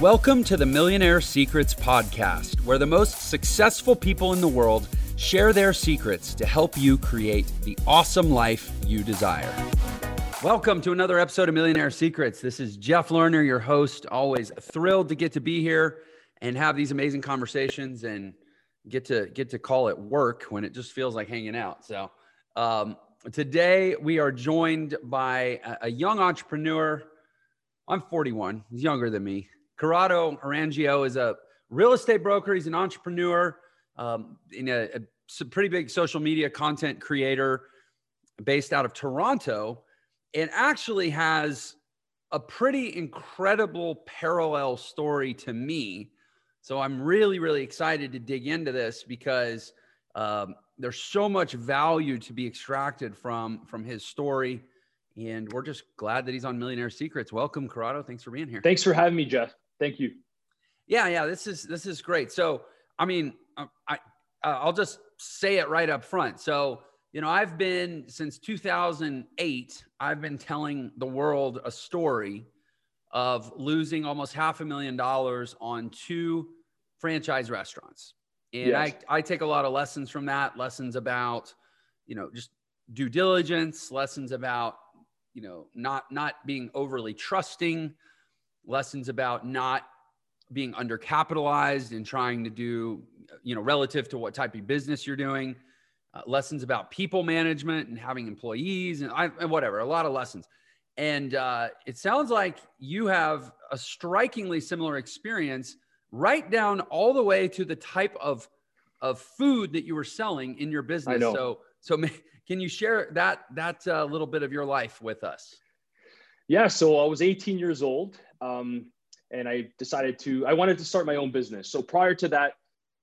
Welcome to the Millionaire Secrets Podcast, where the most successful people in the world share their secrets to help you create the awesome life you desire. Welcome to another episode of Millionaire Secrets. This is Jeff Lerner, your host. Always thrilled to get to be here and have these amazing conversations and get to get to call it work when it just feels like hanging out. So um, today we are joined by a, a young entrepreneur. I'm 41. He's younger than me. Corrado Arangio is a real estate broker. He's an entrepreneur um, in a, a pretty big social media content creator based out of Toronto and actually has a pretty incredible parallel story to me. So I'm really, really excited to dig into this because um, there's so much value to be extracted from from his story, and we're just glad that he's on Millionaire Secrets. Welcome, Corrado. Thanks for being here. Thanks for having me, Jeff. Thank you. Yeah, yeah. This is this is great. So, I mean, um, I I'll just say it right up front. So you know, I've been since 2008, I've been telling the world a story of losing almost half a million dollars on two franchise restaurants. And yes. I, I take a lot of lessons from that, lessons about, you know, just due diligence, lessons about, you know, not not being overly trusting, lessons about not being undercapitalized and trying to do, you know, relative to what type of business you're doing uh, lessons about people management and having employees and, I, and whatever, a lot of lessons. And uh, it sounds like you have a strikingly similar experience, right down all the way to the type of of food that you were selling in your business. So, so can you share that that uh, little bit of your life with us? Yeah. So I was 18 years old, um, and I decided to I wanted to start my own business. So prior to that,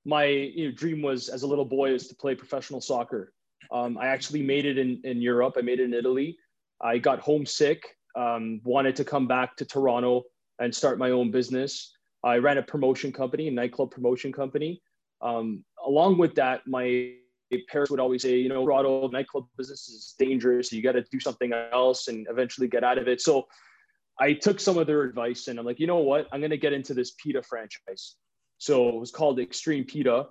my you know, dream was as a little boy is to play professional soccer. Um, I actually made it in, in Europe. I made it in Italy. I got homesick, um, wanted to come back to Toronto and start my own business. I ran a promotion company, a nightclub promotion company. Um, along with that, my parents would always say, you know, Toronto nightclub business is dangerous. You got to do something else and eventually get out of it. So I took some of their advice and I'm like, you know what? I'm going to get into this pita franchise. So it was called Extreme Pita.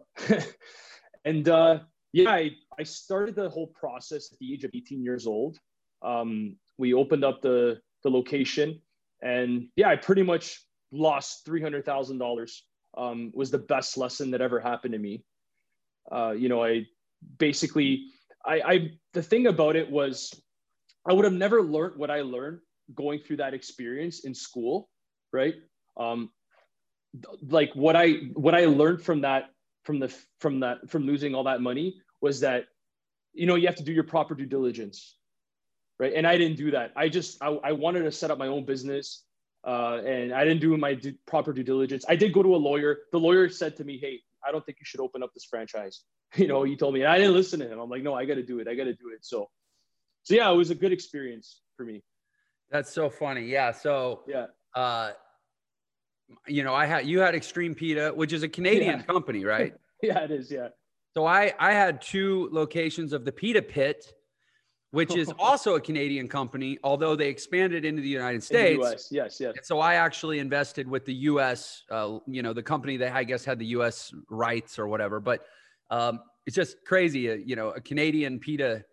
and uh, yeah, I, I started the whole process at the age of 18 years old. Um, we opened up the, the location and yeah, I pretty much lost $300,000. Um, was the best lesson that ever happened to me. Uh, you know, I basically, I, I, the thing about it was I would have never learned what I learned going through that experience in school, right? Um, like what I what I learned from that from the from that from losing all that money was that you know you have to do your proper due diligence right? And i didn't do that. I just i, I wanted to set up my own business uh, and i didn't do my due, proper due diligence. I did go to a lawyer. The lawyer said to me hey i don't think you should open up this franchise. You know he told me and i didn't listen to him. I'm like no i got to do it. I got to do it. So so yeah it was a good experience for me that's so funny yeah so yeah uh you know, I had you had Extreme Pita, which is a Canadian yeah. company, right? yeah, it is. Yeah. So I I had two locations of the Pita Pit, which is also a Canadian company, although they expanded into the United States. The US. Yes, yes. so I actually invested with the U.S. Uh, you know, the company that I guess had the U.S. rights or whatever. But um, it's just crazy. Uh, you know, a Canadian pita,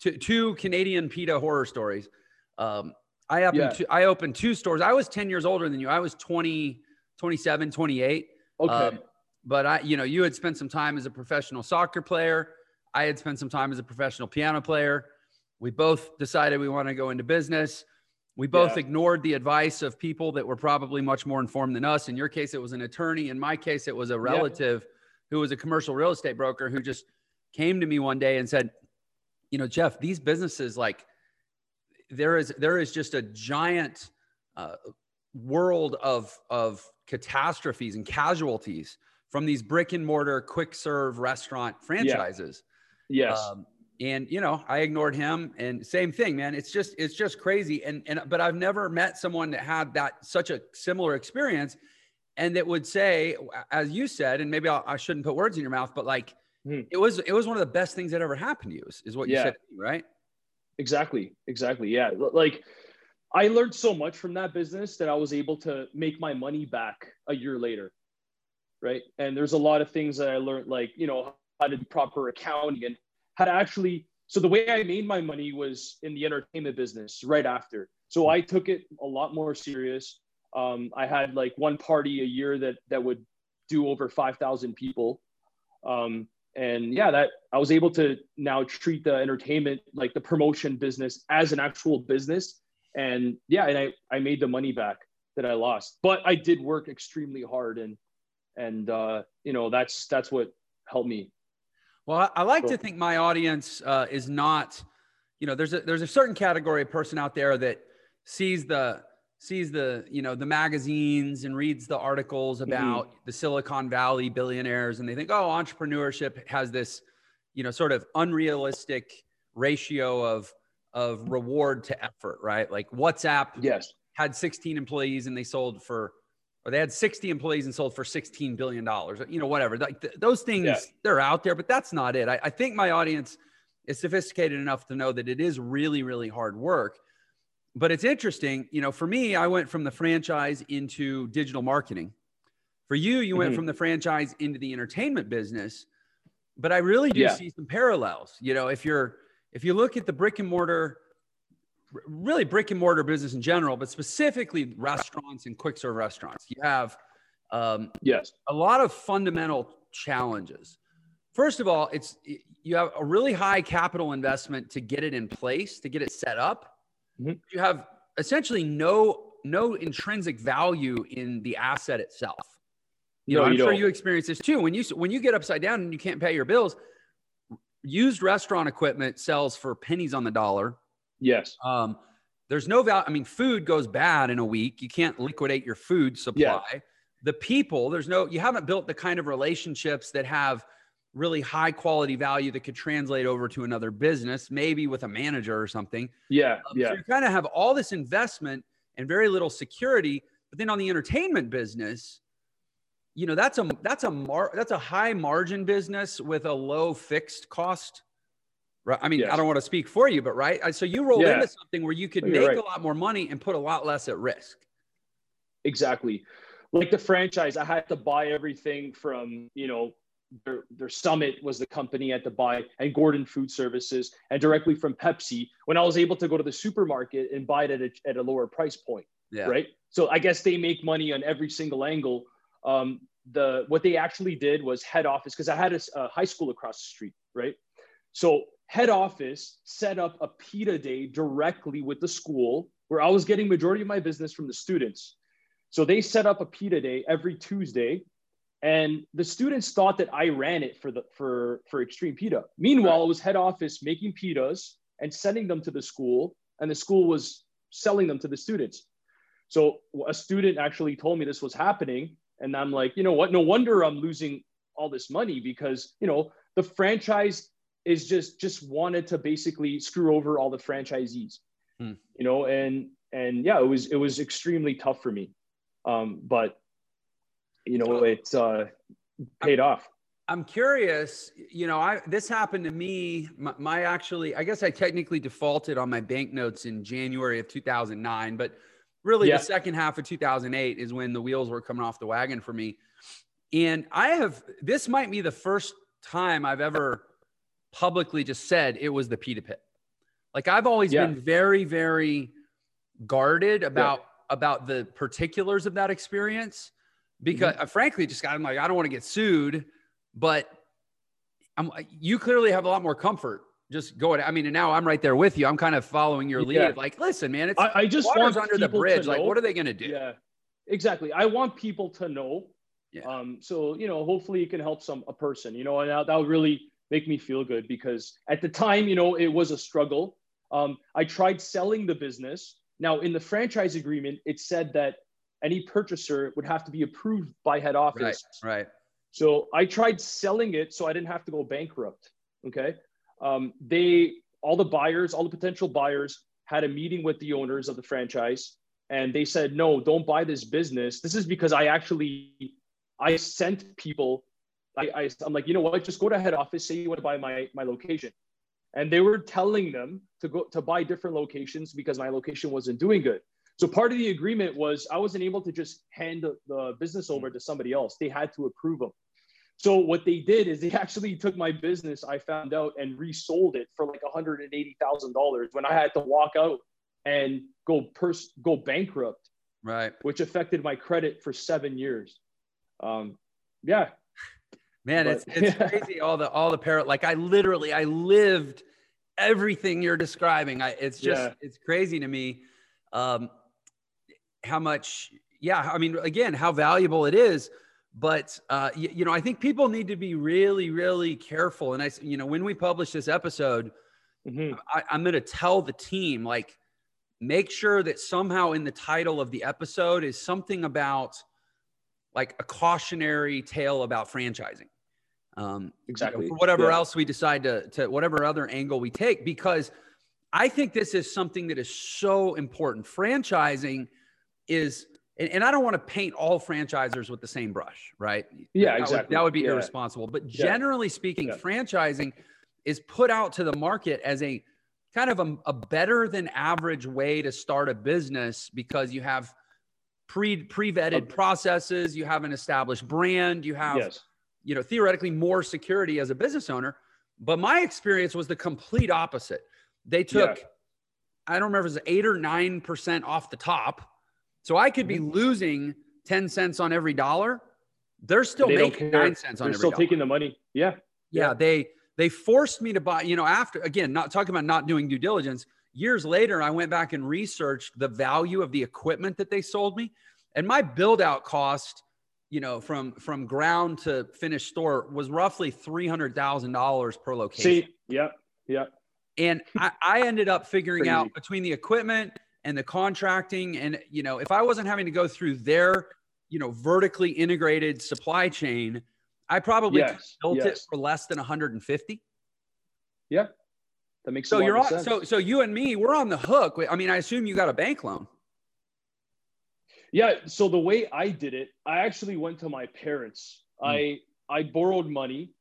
two, two Canadian pita horror stories. Um, I opened, yeah. two, I opened two stores. I was 10 years older than you. I was 20, 27, 28. Okay. Um, but I, you know, you had spent some time as a professional soccer player. I had spent some time as a professional piano player. We both decided we want to go into business. We both yeah. ignored the advice of people that were probably much more informed than us. In your case, it was an attorney. In my case, it was a relative yeah. who was a commercial real estate broker who just came to me one day and said, you know, Jeff, these businesses like there is there is just a giant uh, world of of catastrophes and casualties from these brick and mortar quick serve restaurant franchises. Yeah. Yes. Um, and you know, I ignored him and same thing, man. It's just it's just crazy. And and but I've never met someone that had that such a similar experience and that would say, as you said, and maybe I'll, I should not put words in your mouth, but like hmm. it was it was one of the best things that ever happened to you, is, is what you yeah. said, right? Exactly. Exactly. Yeah. Like I learned so much from that business that I was able to make my money back a year later. Right. And there's a lot of things that I learned, like, you know, how to do proper accounting and how to actually. So the way I made my money was in the entertainment business right after. So I took it a lot more serious. Um, I had like one party a year that that would do over 5,000 people. Um, and yeah, that I was able to now treat the entertainment, like the promotion business as an actual business. And yeah, and I, I made the money back that I lost, but I did work extremely hard and, and, uh, you know, that's, that's what helped me. Well, I, like so. to think my audience uh, is not, you know, there's a, there's a certain category of person out there that sees the, sees the you know the magazines and reads the articles mm-hmm. about mm-hmm. the silicon valley billionaires and they think oh entrepreneurship has this you know sort of unrealistic ratio of of reward to effort right like whatsapp yes had 16 employees and they sold for or they had 60 employees and sold for 16 billion dollars you know whatever like th- those things yeah. they're out there but that's not it I, I think my audience is sophisticated enough to know that it is really really hard work but it's interesting, you know, for me, I went from the franchise into digital marketing. For you, you mm-hmm. went from the franchise into the entertainment business. But I really do yeah. see some parallels. You know, if you're if you look at the brick and mortar, really brick and mortar business in general, but specifically restaurants and quick serve restaurants, you have um, yes a lot of fundamental challenges. First of all, it's you have a really high capital investment to get it in place, to get it set up mm-hmm. you have essentially no no intrinsic value in the asset itself. You no, know, I'm you sure don't. you experience this too. When you when you get upside down and you can't pay your bills, used restaurant equipment sells for pennies on the dollar. Yes. Um, there's no value. I mean, food goes bad in a week. You can't liquidate your food supply. Yeah. The people, there's no, you haven't built the kind of relationships that have really high quality value that could translate over to another business, maybe with a manager or something. Yeah. Um, yeah. So you kind of have all this investment and very little security. But then on the entertainment business, you know, that's a that's a mar- that's a high margin business with a low fixed cost. Right. I mean, yes. I don't want to speak for you, but right. So you rolled yeah. into something where you could make right. a lot more money and put a lot less at risk. Exactly. Like the franchise, I had to buy everything from, you know, their, their summit was the company at the buy and Gordon Food Services and directly from Pepsi when I was able to go to the supermarket and buy it at a, at a lower price point. Yeah. Right. So I guess they make money on every single angle. Um, the what they actually did was head office because I had a, a high school across the street. Right. So head office set up a pita day directly with the school where I was getting majority of my business from the students. So they set up a pita day every Tuesday and the students thought that I ran it for the for for Extreme Pita. Meanwhile, it was head office making pitas and sending them to the school, and the school was selling them to the students. So a student actually told me this was happening, and I'm like, you know what? No wonder I'm losing all this money because you know the franchise is just just wanted to basically screw over all the franchisees, hmm. you know, and and yeah, it was it was extremely tough for me, um, but you know, it's uh, paid off. I'm curious, you know, I this happened to me. My, my, actually, I guess I technically defaulted on my banknotes in January of 2009, but really yeah. the second half of 2008 is when the wheels were coming off the wagon for me. And I have this might be the first time I've ever publicly just said it was the pita pit. Like I've always yeah. been very, very guarded about yeah. about the particulars of that experience because mm-hmm. frankly, just got I'm like, I don't want to get sued, but I'm you clearly have a lot more comfort just going. I mean, and now I'm right there with you. I'm kind of following your lead. Yeah. Like, listen, man, it's I, I just want under the bridge. Like, what are they going to do? Yeah, exactly. I want people to know. Yeah. Um, so you know, hopefully, it can help some a person. You know, and that, that would really make me feel good because at the time, you know, it was a struggle. Um, I tried selling the business. Now, in the franchise agreement, it said that any purchaser would have to be approved by head office. Right. right. So I tried selling it so I didn't have to go bankrupt. Okay. Um, they, all the buyers, all the potential buyers had a meeting with the owners of the franchise and they said, no, don't buy this business. This is because I actually, I sent people, I, I, I'm like, you know what, just go to head office, say you want to buy my, my location. and they were telling them to go to buy different locations because my location wasn't doing good. So part of the agreement was I wasn't able to just hand the, the business over to somebody else. They had to approve them. So what they did is they actually took my business, I found out, and resold it for like $180,000 when I had to walk out and go pers- go bankrupt. Right. Which affected my credit for seven years. Um, yeah. Man, but, it's it's yeah. crazy all the all the parrot like I literally I lived everything you're describing. I it's just yeah. it's crazy to me um how much yeah, I mean again, how valuable it is but uh, you, you, know i think people need to be really really careful and i you know when we publish this episode mm-hmm. I, i'm going to tell the team like make sure that somehow in the title of the episode is something about like a cautionary tale about franchising um, exactly you know, whatever yeah. else we decide to, to whatever other angle we take because i think this is something that is so important franchising is and, and I don't want to paint all franchisers with the same brush, right? Yeah, that exactly. Would, that would be yeah. irresponsible. But generally yeah. speaking, yeah. franchising is put out to the market as a kind of a, a, better than average way to start a business because you have pre pre vetted processes, you have an established brand, you have yes. you know theoretically more security as a business owner. But my experience was the complete opposite. They took I don't remember if it was eight or nine percent off the top so I could be mm-hmm. losing 10 cents on every dollar. They're still they making nine cents on They're still dollar. taking the money. Yeah. yeah. Yeah. They they forced me to buy, you know, after again, not talking about not doing due diligence. Years later, I went back and researched the value of the equipment that they sold me. And my build out cost, you know, from from ground to finished store was roughly three hundred thousand dollars per location. See, yeah, yeah. And I, I ended up figuring Crazy. out between the equipment and the contracting and you know if i wasn't having to go through their you know vertically integrated supply chain i probably yes, built yes. it for less than 150 yeah that makes so you're on sense. so so you and me we're on the hook i mean i assume you got a bank loan yeah so the way i did it i actually went to my parents hmm. i i borrowed money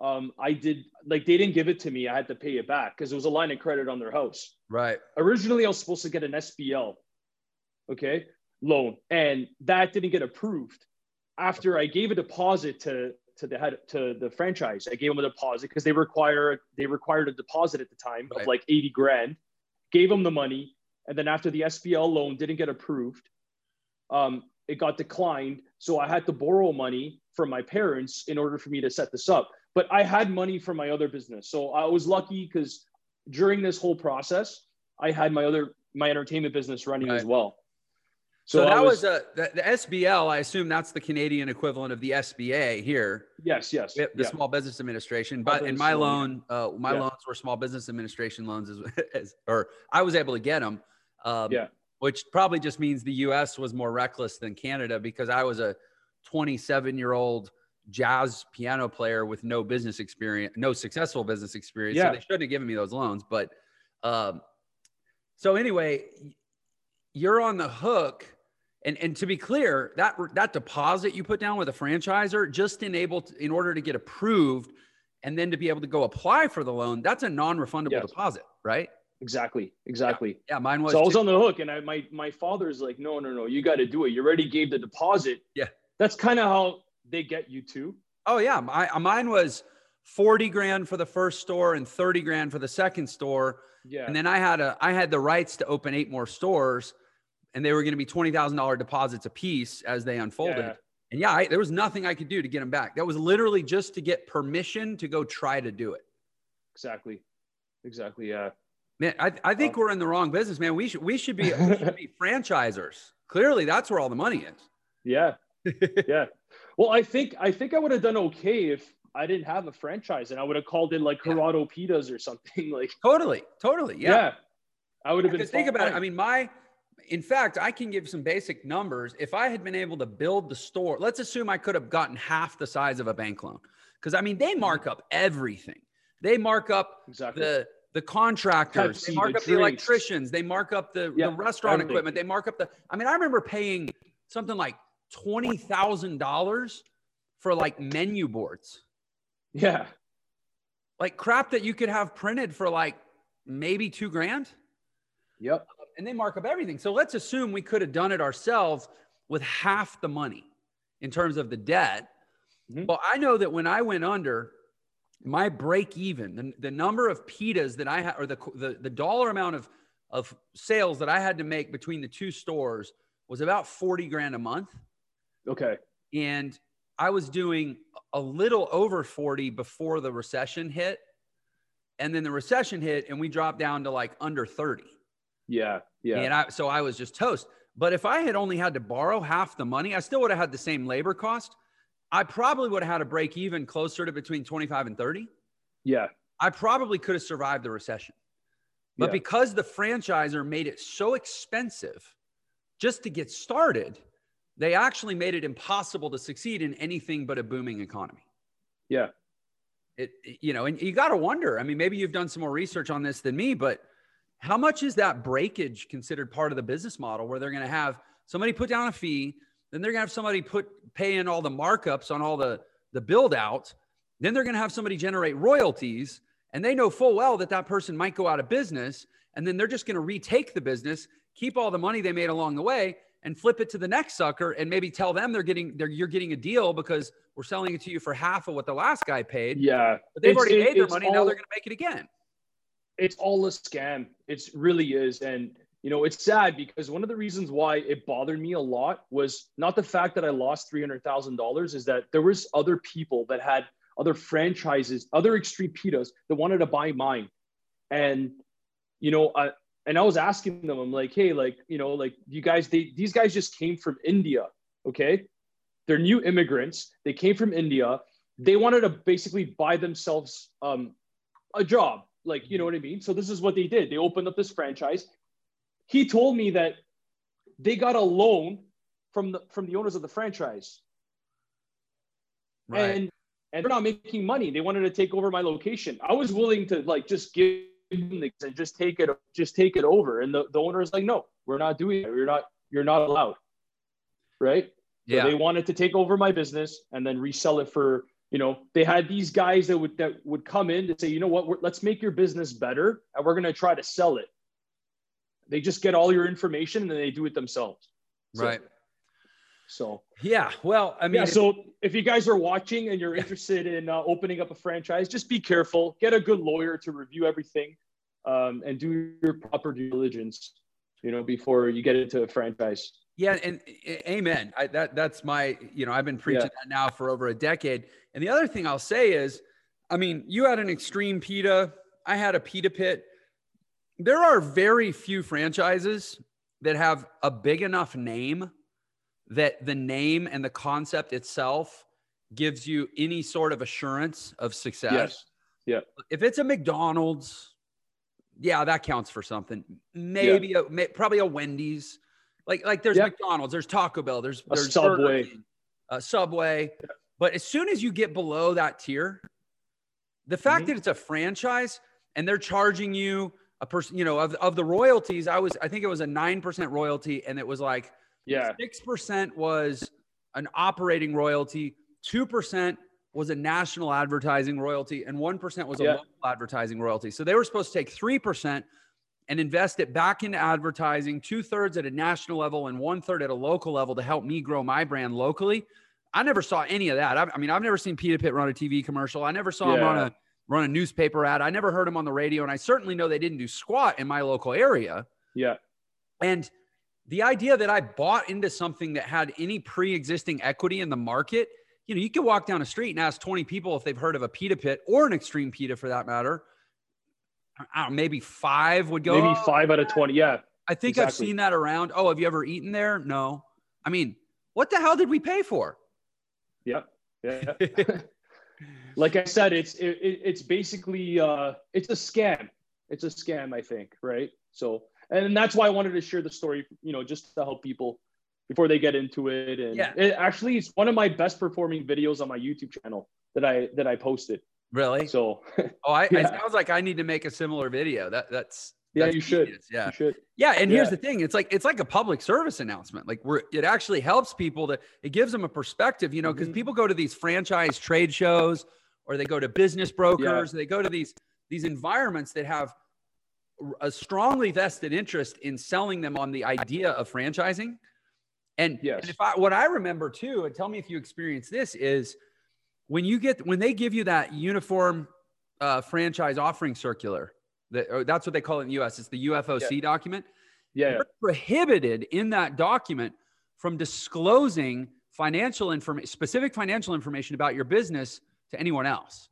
um, I did like they didn't give it to me. I had to pay it back because it was a line of credit on their house. Right. Originally, I was supposed to get an SBL, okay, loan, and that didn't get approved. After I gave a deposit to to the head to the franchise, I gave them a deposit because they require they required a deposit at the time right. of like eighty grand. Gave them the money, and then after the SBL loan didn't get approved, um, it got declined. So I had to borrow money from my parents in order for me to set this up but I had money from my other business. So I was lucky because during this whole process, I had my other my entertainment business running right. as well. So, so that was, was a the, the, SBL. I assume that's the Canadian equivalent of the SBA here. Yes, yes. The yeah. Small Business Administration. But in my loan, uh, my yeah. loans were Small Business Administration loans, as, as, or I was able to get them. Um, yeah. Which probably just means the U.S. was more reckless than Canada because I was a 27 year old jazz piano player with no business experience, no successful business experience. Yeah. So they shouldn't have given me those loans. But um, so anyway, you're on the hook. And, and to be clear, that that deposit you put down with a franchisor just enabled in order to get approved and then to be able to go apply for the loan, that's a non-refundable yes. deposit, right? Exactly. Exactly. Yeah, yeah mine was. So I was on the hook, and I, my my father's like, no, no, no, you got to do it. You already gave the deposit. Yeah. That's kind of how they get you too? Oh yeah, my, mine was 40 grand for the first store and 30 grand for the second store. Yeah. And then I had a I had the rights to open eight more stores and they were going to be $20,000 deposits a piece as they unfolded. Yeah. And yeah, I, there was nothing I could do to get them back. That was literally just to get permission to go try to do it. Exactly. Exactly. Yeah. Man, I, I think um, we're in the wrong business, man. We should we should be, we should be franchisers. Clearly, that's where all the money is. Yeah. Yeah. Well, I think I think I would have done okay if I didn't have a franchise and I would have called in like Corrado yeah. Pitas or something like. Totally, totally, yeah. yeah I would have been. Think about it. I mean, my, in fact, I can give some basic numbers. If I had been able to build the store, let's assume I could have gotten half the size of a bank loan, because I mean they mm-hmm. mark up everything. They mark up exactly. the the contractors, they mark the up drinks. the electricians, they mark up the, yeah, the restaurant everything. equipment, they mark up the. I mean, I remember paying something like $20,000 for like menu boards. Yeah. like crap that you could have printed for like maybe two grand. Yep. And they mark up everything. So let's assume we could have done it ourselves with half the money in terms of the debt. Mm-hmm. Well, I know that when I went under, my break even, the, the number of pitas that I had, or the, the, the dollar amount of, of sales that I had to make between the two stores was about 40 grand a month. Okay. And I was doing a little over 40 before the recession hit. And then the recession hit and we dropped down to like under 30. Yeah. Yeah. And I, so I was just toast. But if I had only had to borrow half the money, I still would have had the same labor cost. I probably would have had a break even closer to between 25 and 30. Yeah. I probably could have survived the recession. But yeah. because the franchisor made it so expensive just to get started, they actually made it impossible to succeed in anything but a booming economy. Yeah. It, you know, and you got to wonder. I mean, maybe you've done some more research on this than me, but how much is that breakage considered part of the business model where they're going to have somebody put down a fee, then they're going to have somebody put pay in all the markups on all the the build out, then they're going to have somebody generate royalties, and they know full well that that person might go out of business, and then they're just going to retake the business, keep all the money they made along the way, and flip it to the next sucker, and maybe tell them they're getting they're you're getting a deal because we're selling it to you for half of what the last guy paid. Yeah, but they've it's, already made their money. All, now they're going to make it again. It's all a scam. It really is, and you know, it's sad because one of the reasons why it bothered me a lot was not the fact that I lost $300,000 is that there was other people that had other franchises, other extreme pitas that wanted to buy mine. And, you know, I, and I was asking them, I'm like, Hey, like, you know, like you guys, they, these guys just came from India. Okay. They're new immigrants. They came from India. They wanted to basically buy themselves um, a job. Like, you know what I mean? So this is what they did. They opened up this franchise he told me that they got a loan from the from the owners of the franchise. Right. And and they're not making money. They wanted to take over my location. I was willing to like just give and just take it just take it over. And the, the owner is like, no, we're not doing it. You're not you're not allowed. Right. Yeah. So they wanted to take over my business and then resell it for you know they had these guys that would that would come in to say you know what let's make your business better and we're going to try to sell it they just get all your information and then they do it themselves. So, right. So yeah, well, I mean, yeah, so if you guys are watching and you're interested in uh, opening up a franchise, just be careful. Get a good lawyer to review everything, um, and do your proper due diligence. You know, before you get into a franchise. Yeah, and, and amen. I, that that's my. You know, I've been preaching yeah. that now for over a decade. And the other thing I'll say is, I mean, you had an extreme pita. I had a pita pit there are very few franchises that have a big enough name that the name and the concept itself gives you any sort of assurance of success. Yes. Yeah. If it's a McDonald's, yeah, that counts for something. Maybe yeah. a, probably a Wendy's. Like like there's yeah. McDonald's, there's Taco Bell, there's a there's Subway, King, Subway. Yeah. But as soon as you get below that tier, the fact mm-hmm. that it's a franchise and they're charging you a person, you know, of, of the royalties, I was, I think it was a 9% royalty. And it was like, yeah, 6% was an operating royalty, 2% was a national advertising royalty, and 1% was a yeah. local advertising royalty. So they were supposed to take 3% and invest it back into advertising, two thirds at a national level and one third at a local level to help me grow my brand locally. I never saw any of that. I, I mean, I've never seen Pita Pit run a TV commercial. I never saw yeah. him run a run a newspaper ad. I never heard him on the radio, and I certainly know they didn't do squat in my local area. Yeah. And the idea that I bought into something that had any pre-existing equity in the market, you know, you could walk down a street and ask 20 people if they've heard of a pita pit or an extreme pita for that matter. Know, maybe five would go. Maybe five out of 20. Yeah. I think exactly. I've seen that around. Oh, have you ever eaten there? No. I mean, what the hell did we pay for? Yeah. Yeah. like I said, it's it, it's basically uh, it's a scam. It's a scam, I think, right? So, and that's why I wanted to share the story, you know, just to help people before they get into it. And yeah. it actually it's one of my best performing videos on my YouTube channel that I that I posted. Really? So, oh, I yeah. it sounds like I need to make a similar video. That that's yeah, you should. Yeah, you should. Yeah, and yeah. here's the thing: it's like it's like a public service announcement. Like where it actually helps people to it gives them a perspective, you know, because mm-hmm. people go to these franchise trade shows or they go to business brokers, they go to these these environments that have a strongly vested interest in selling them on the idea of franchising. And, yes. and if I what I remember too, and tell me if you experience this is when you get when they give you that uniform uh, franchise offering circular, that, that's what they call it in the US. It's the UFOC yeah. document. Yeah. You're prohibited in that document from disclosing financial information, specific financial information about your business to anyone else.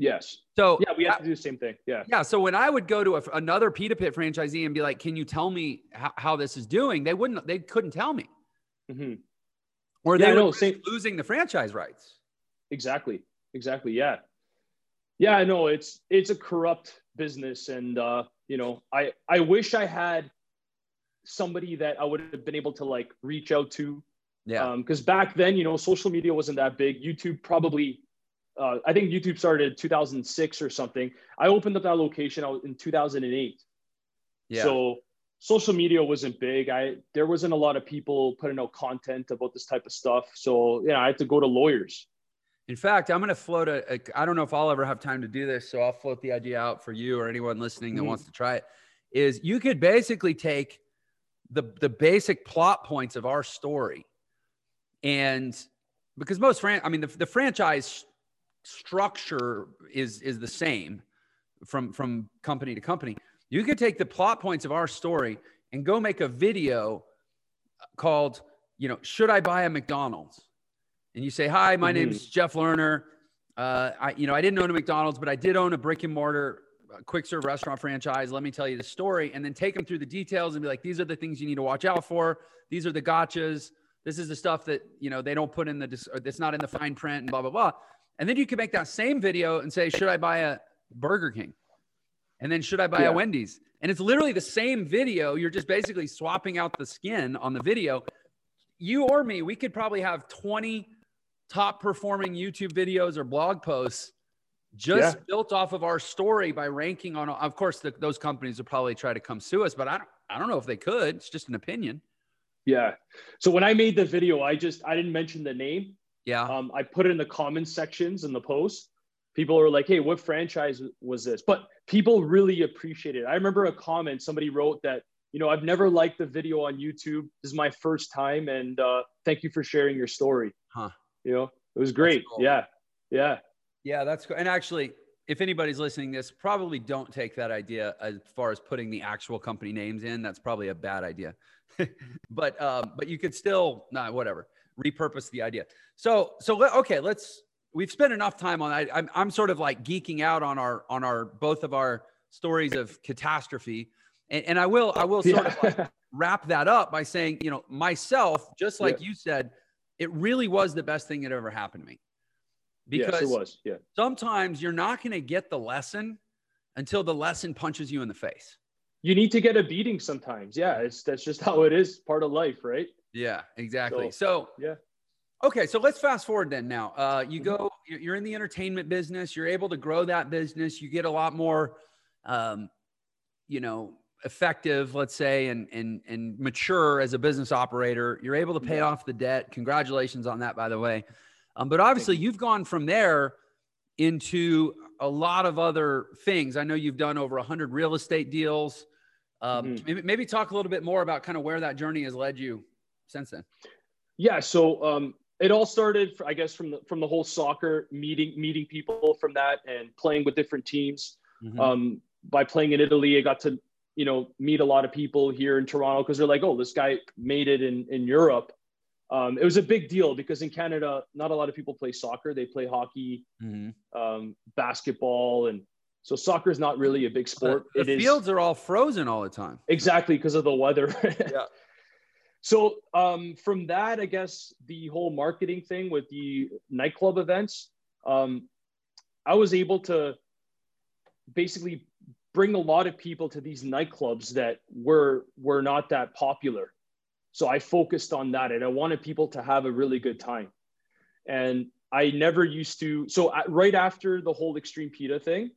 Yes. So yeah, we have to do the same thing. Yeah. Yeah. So when I would go to a, another Pita Pit franchisee and be like, "Can you tell me how, how this is doing?" They wouldn't. They couldn't tell me. Mm-hmm. Or yeah, they were losing the franchise rights. Exactly. Exactly. Yeah. Yeah. I know it's it's a corrupt business, and uh, you know, I I wish I had somebody that I would have been able to like reach out to. Yeah. Because um, back then, you know, social media wasn't that big. YouTube probably uh, I think YouTube started 2006 or something. I opened up that location in 2008. Yeah. So social media wasn't big. I there wasn't a lot of people putting out content about this type of stuff. So yeah, I had to go to lawyers. In fact, I'm going to float a, a. I don't know if I'll ever have time to do this, so I'll float the idea out for you or anyone listening that mm-hmm. wants to try it. Is you could basically take the the basic plot points of our story, and because most fran, I mean the, the franchise structure is is the same from from company to company. You could take the plot points of our story and go make a video called, you know, should I buy a McDonald's? And you say, "Hi, my mm-hmm. name's Jeff Lerner. Uh, I, you know, I didn't own a McDonald's, but I did own a brick and mortar uh, quick serve restaurant franchise. Let me tell you the story, and then take them through the details and be like, these are the things you need to watch out for. These are the gotchas. This is the stuff that you know they don't put in the. or It's not in the fine print, and blah blah blah. And then you can make that same video and say, should I buy a Burger King? And then should I buy yeah. a Wendy's? And it's literally the same video. You're just basically swapping out the skin on the video. You or me, we could probably have 20 top performing YouTube videos or blog posts just yeah. built off of our story by ranking on of course the, those companies will probably try to come sue us but i don't i don't know if they could it's just an opinion yeah so when i made the video i just i didn't mention the name yeah. Um, I put it in the comment sections in the post. People were like, "Hey, what franchise was this?" But people really appreciate it. I remember a comment somebody wrote that, you know, I've never liked the video on YouTube. This is my first time, and uh, thank you for sharing your story. Huh. You know, it was great. Cool. Yeah. Yeah. Yeah, that's cool. And actually, if anybody's listening this, probably don't take that idea as far as putting the actual company names in. That's probably a bad idea. but um, but you could still nah, whatever repurpose the idea. So, so okay, let's. We've spent enough time on. I, I'm I'm sort of like geeking out on our on our both of our stories of catastrophe, and, and I will I will sort yeah. of like wrap that up by saying, you know, myself, just like yeah. you said, it really was the best thing that ever happened to me. Because yes, it was. Yeah. Sometimes you're not going to get the lesson until the lesson punches you in the face. You need to get a beating sometimes. Yeah, it's that's just how it is, part of life, right? Yeah, exactly. So, so yeah. Okay, so let's fast forward then. Now, uh, you mm-hmm. go, you're in the entertainment business. You're able to grow that business. You get a lot more, um, you know, effective, let's say, and and and mature as a business operator. You're able to pay yeah. off the debt. Congratulations on that, by the way. Um, but obviously, you. you've gone from there into a lot of other things. I know you've done over a 100 real estate deals. Um, mm-hmm. maybe, maybe talk a little bit more about kind of where that journey has led you since then? Yeah, so um, it all started, I guess, from the from the whole soccer meeting meeting people from that and playing with different teams. Mm-hmm. Um, by playing in Italy, I got to you know meet a lot of people here in Toronto because they're like, oh, this guy made it in in Europe. Um, it was a big deal because in Canada, not a lot of people play soccer. They play hockey, mm-hmm. um, basketball, and so soccer is not really a big sport. The, the fields are all frozen all the time. Exactly because of the weather. yeah. So um, from that, I guess the whole marketing thing with the nightclub events, um, I was able to basically bring a lot of people to these nightclubs that were were not that popular. So I focused on that, and I wanted people to have a really good time. And I never used to. So right after the whole extreme pita thing,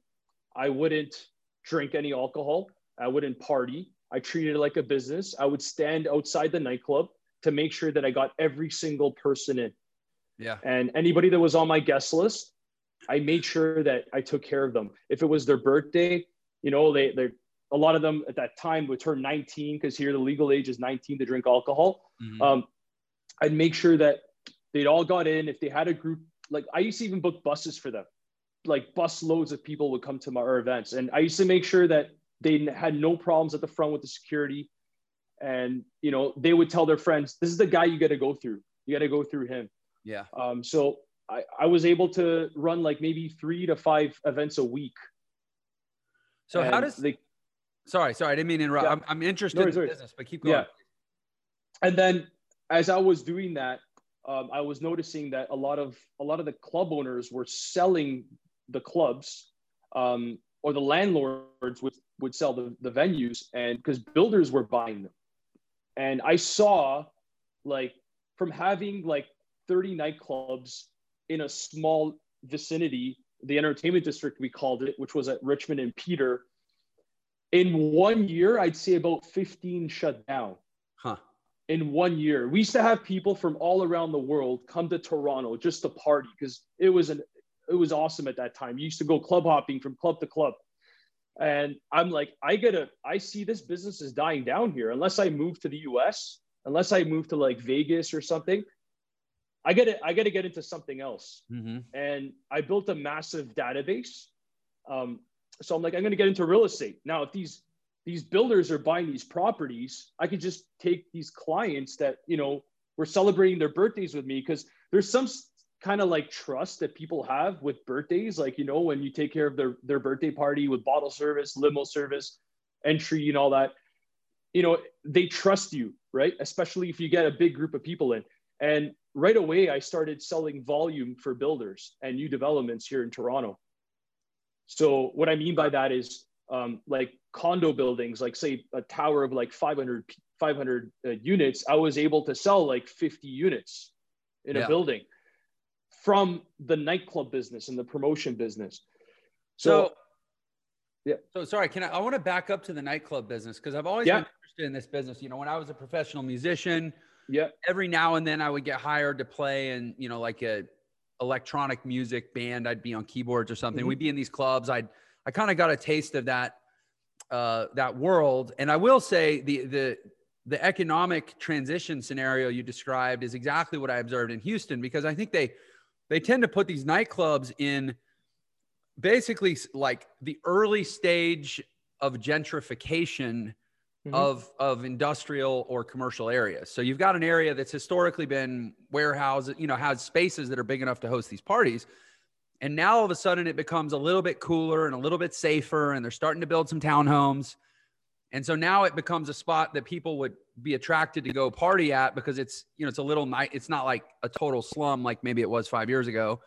I wouldn't drink any alcohol. I wouldn't party. I treated it like a business. I would stand outside the nightclub to make sure that I got every single person in. Yeah. And anybody that was on my guest list, I made sure that I took care of them. If it was their birthday, you know, they they a lot of them at that time would turn 19 because here the legal age is 19 to drink alcohol. Mm-hmm. Um, I'd make sure that they'd all got in. If they had a group, like I used to even book buses for them, like bus loads of people would come to my our events, and I used to make sure that they had no problems at the front with the security, and you know they would tell their friends, "This is the guy you got to go through. You got to go through him." Yeah. Um, so I, I was able to run like maybe three to five events a week. So and how does the sorry, sorry, I didn't mean to interrupt. Yeah. I'm, I'm, interested no, in the business, but keep going. Yeah. And then as I was doing that, um, I was noticing that a lot of a lot of the club owners were selling the clubs, um, or the landlords would would sell the, the venues, and because builders were buying them, and I saw like from having like 30 nightclubs in a small vicinity, the entertainment district we called it, which was at Richmond and Peter. In one year, I'd say about 15 shut down. Huh. In one year, we used to have people from all around the world come to Toronto just to party because it was an it was awesome at that time. You used to go club hopping from club to club. And I'm like, I gotta, I see this business is dying down here. Unless I move to the US, unless I move to like Vegas or something, I get it. I got to get into something else. Mm-hmm. And I built a massive database. Um, so I'm like, I'm going to get into real estate now. If these these builders are buying these properties, I could just take these clients that you know were celebrating their birthdays with me because there's some kind of like trust that people have with birthdays. Like you know, when you take care of their their birthday party with bottle service, limo service, entry, and all that, you know, they trust you, right? Especially if you get a big group of people in. And right away, I started selling volume for builders and new developments here in Toronto. So what I mean by that is um, like condo buildings, like say a tower of like 500, 500 uh, units, I was able to sell like 50 units in yeah. a building from the nightclub business and the promotion business. So, so yeah. So sorry, can I, I want to back up to the nightclub business because I've always yeah. been interested in this business. You know, when I was a professional musician, yeah. Every now and then I would get hired to play in, you know, like a electronic music band. I'd be on keyboards or something. Mm-hmm. We'd be in these clubs. I'd I kind of got a taste of that uh, that world. And I will say the the the economic transition scenario you described is exactly what I observed in Houston because I think they they tend to put these nightclubs in basically like the early stage of gentrification mm-hmm. of of industrial or commercial areas. So you've got an area that's historically been warehouses, you know, has spaces that are big enough to host these parties. And now all of a sudden it becomes a little bit cooler and a little bit safer, and they're starting to build some townhomes. And so now it becomes a spot that people would be attracted to go party at because it's, you know, it's a little night. It's not like a total slum like maybe it was five years ago.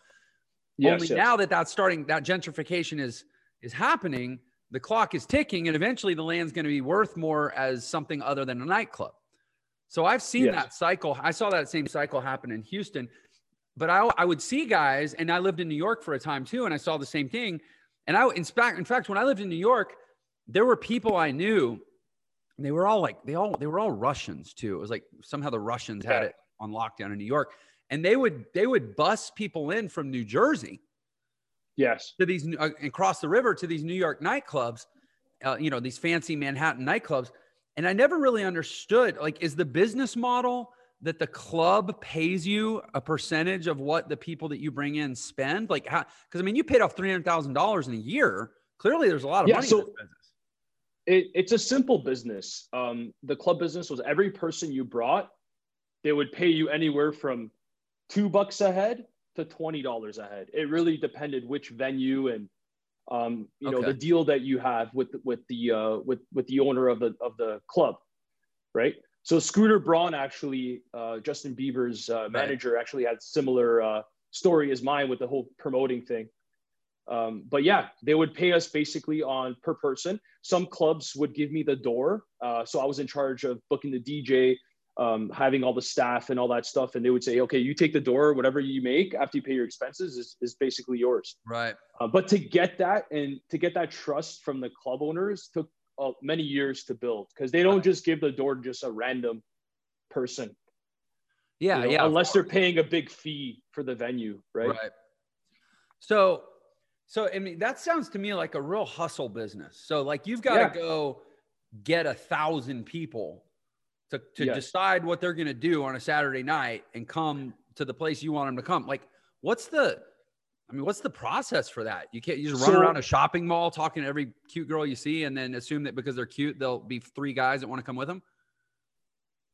Yes, Only yes. now that that's starting, that gentrification is is happening the clock is ticking and eventually the land's going to be worth more as something other than a nightclub. So I've seen yes. that cycle. I saw that same cycle happen in Houston, but I, I would see guys, and I lived in New York for a time too, and I saw the same thing. And I, in fact, in fact, when I lived in New York, there were people I knew, and they were all like, they all, they were all Russians too. It was like somehow the Russians had it on lockdown in New York, and they would, they would bus people in from New Jersey Yes. To these uh, and cross the river to these New York nightclubs, uh, you know, these fancy Manhattan nightclubs. And I never really understood like, is the business model that the club pays you a percentage of what the people that you bring in spend? Like, how, because I mean, you paid off $300,000 in a year. Clearly, there's a lot of yeah, money so- in this business. It, it's a simple business. Um, the club business was every person you brought, they would pay you anywhere from two bucks a head to twenty dollars a head. It really depended which venue and um, you know the deal that you have with with the uh, with with the owner of the of the club, right? So Scooter Braun actually, uh, Justin Bieber's uh, manager, right. actually had similar uh, story as mine with the whole promoting thing. Um, but yeah, they would pay us basically on per person. Some clubs would give me the door, uh, so I was in charge of booking the DJ, um, having all the staff and all that stuff. And they would say, okay, you take the door, whatever you make after you pay your expenses is, is basically yours. Right. Uh, but to get that and to get that trust from the club owners took uh, many years to build because they don't just give the door to just a random person. Yeah. You know, yeah. Unless they're paying a big fee for the venue. Right. Right. So, so I mean, that sounds to me like a real hustle business. So, like, you've got to yeah. go get a thousand people to, to yes. decide what they're going to do on a Saturday night and come to the place you want them to come. Like, what's the, I mean, what's the process for that? You can't you just run so, around a shopping mall talking to every cute girl you see and then assume that because they're cute, there'll be three guys that want to come with them.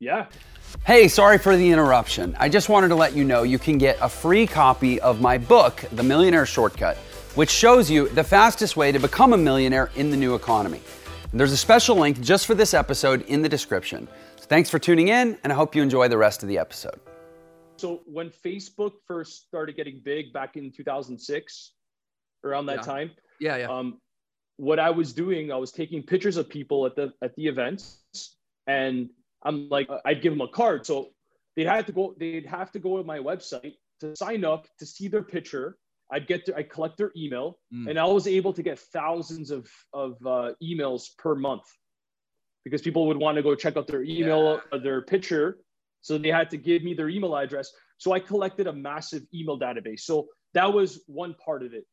Yeah. Hey, sorry for the interruption. I just wanted to let you know you can get a free copy of my book, The Millionaire Shortcut, which shows you the fastest way to become a millionaire in the new economy. And there's a special link just for this episode in the description. So thanks for tuning in, and I hope you enjoy the rest of the episode. So, when Facebook first started getting big back in 2006, around that yeah. time, yeah, yeah. Um, what I was doing, I was taking pictures of people at the at the events, and I'm like, I'd give them a card. So they'd have to go, they'd have to go to my website to sign up to see their picture. I'd get to, I collect their email mm. and I was able to get thousands of, of uh, emails per month because people would want to go check out their email yeah. or their picture. So they had to give me their email address. So I collected a massive email database. So that was one part of it.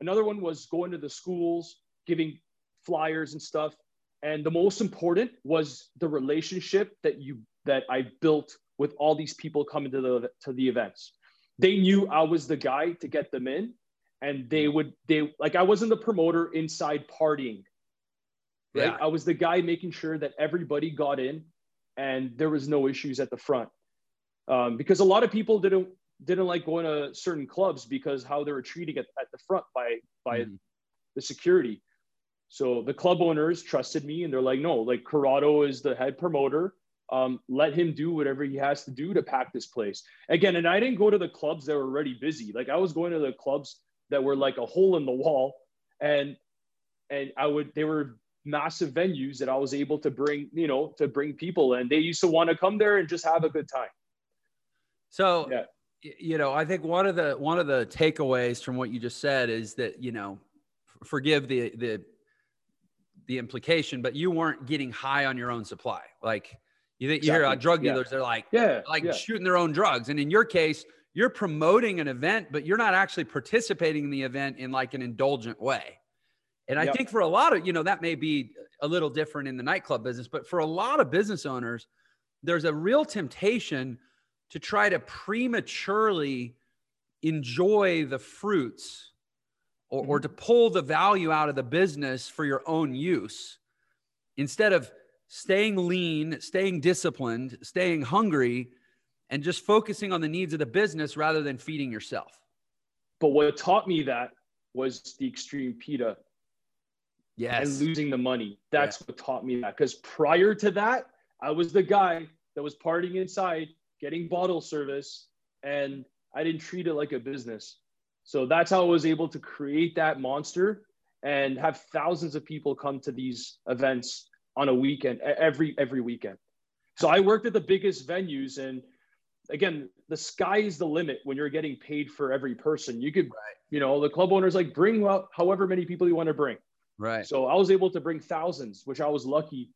Another one was going to the schools, giving flyers and stuff and the most important was the relationship that you that I built with all these people coming to the to the events. They knew I was the guy to get them in, and they would they like I wasn't the promoter inside partying. Right? Yeah. I was the guy making sure that everybody got in, and there was no issues at the front. Um, because a lot of people didn't didn't like going to certain clubs because how they were treating at, at the front by by mm-hmm. the security. So the club owners trusted me and they're like, no, like Corrado is the head promoter. Um, let him do whatever he has to do to pack this place. Again, and I didn't go to the clubs that were already busy. Like I was going to the clubs that were like a hole in the wall. And and I would they were massive venues that I was able to bring, you know, to bring people and they used to want to come there and just have a good time. So yeah. you know, I think one of the one of the takeaways from what you just said is that, you know, forgive the the the implication, but you weren't getting high on your own supply. Like you think you hear uh, drug dealers, yeah. they're like, yeah, like yeah. shooting their own drugs. And in your case, you're promoting an event, but you're not actually participating in the event in like an indulgent way. And I yep. think for a lot of, you know, that may be a little different in the nightclub business, but for a lot of business owners, there's a real temptation to try to prematurely enjoy the fruits or, or mm-hmm. to pull the value out of the business for your own use instead of staying lean, staying disciplined, staying hungry, and just focusing on the needs of the business rather than feeding yourself. But what taught me that was the extreme Pita. Yes. And losing the money. That's yeah. what taught me that. Because prior to that, I was the guy that was partying inside, getting bottle service, and I didn't treat it like a business. So that's how I was able to create that monster and have thousands of people come to these events on a weekend, every every weekend. So I worked at the biggest venues, and again, the sky is the limit when you're getting paid for every person. You could, right. you know, the club owners like bring up however many people you want to bring. Right. So I was able to bring thousands, which I was lucky.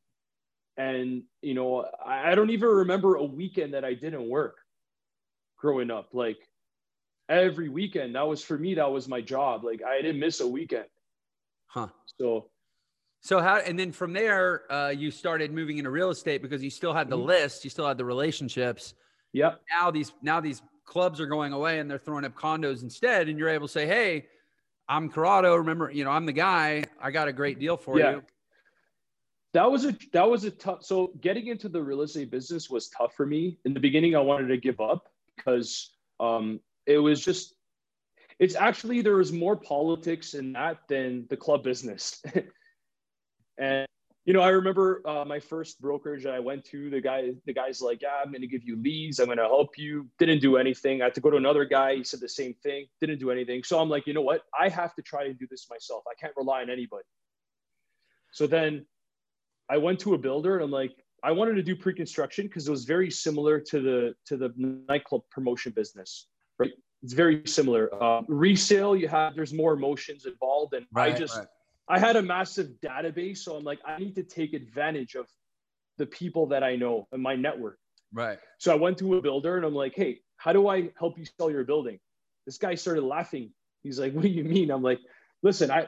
And you know, I don't even remember a weekend that I didn't work growing up. Like every weekend. That was for me, that was my job. Like I didn't miss a weekend. Huh. So so how and then from there uh, you started moving into real estate because you still had the mm-hmm. list, you still had the relationships. Yep. Now these now these clubs are going away and they're throwing up condos instead, and you're able to say, Hey, I'm Corrado. Remember, you know, I'm the guy. I got a great deal for yeah. you. That was a that was a tough so getting into the real estate business was tough for me. In the beginning, I wanted to give up because um, it was just it's actually there was more politics in that than the club business and you know i remember uh, my first brokerage that i went to the guy the guy's like yeah i'm going to give you leads. I'm going to help you. Didn't do anything. I had to go to another guy. He said the same thing. Didn't do anything. So i'm like you know what? I have to try and do this myself. I can't rely on anybody. So then i went to a builder and i'm like i wanted to do pre-construction because it was very similar to the to the nightclub promotion business right? It's very similar. Uh, resale, you have there's more emotions involved, and right, I just right. I had a massive database, so I'm like I need to take advantage of the people that I know and my network. Right. So I went to a builder and I'm like, hey, how do I help you sell your building? This guy started laughing He's like, what do you mean? I'm like, listen, I,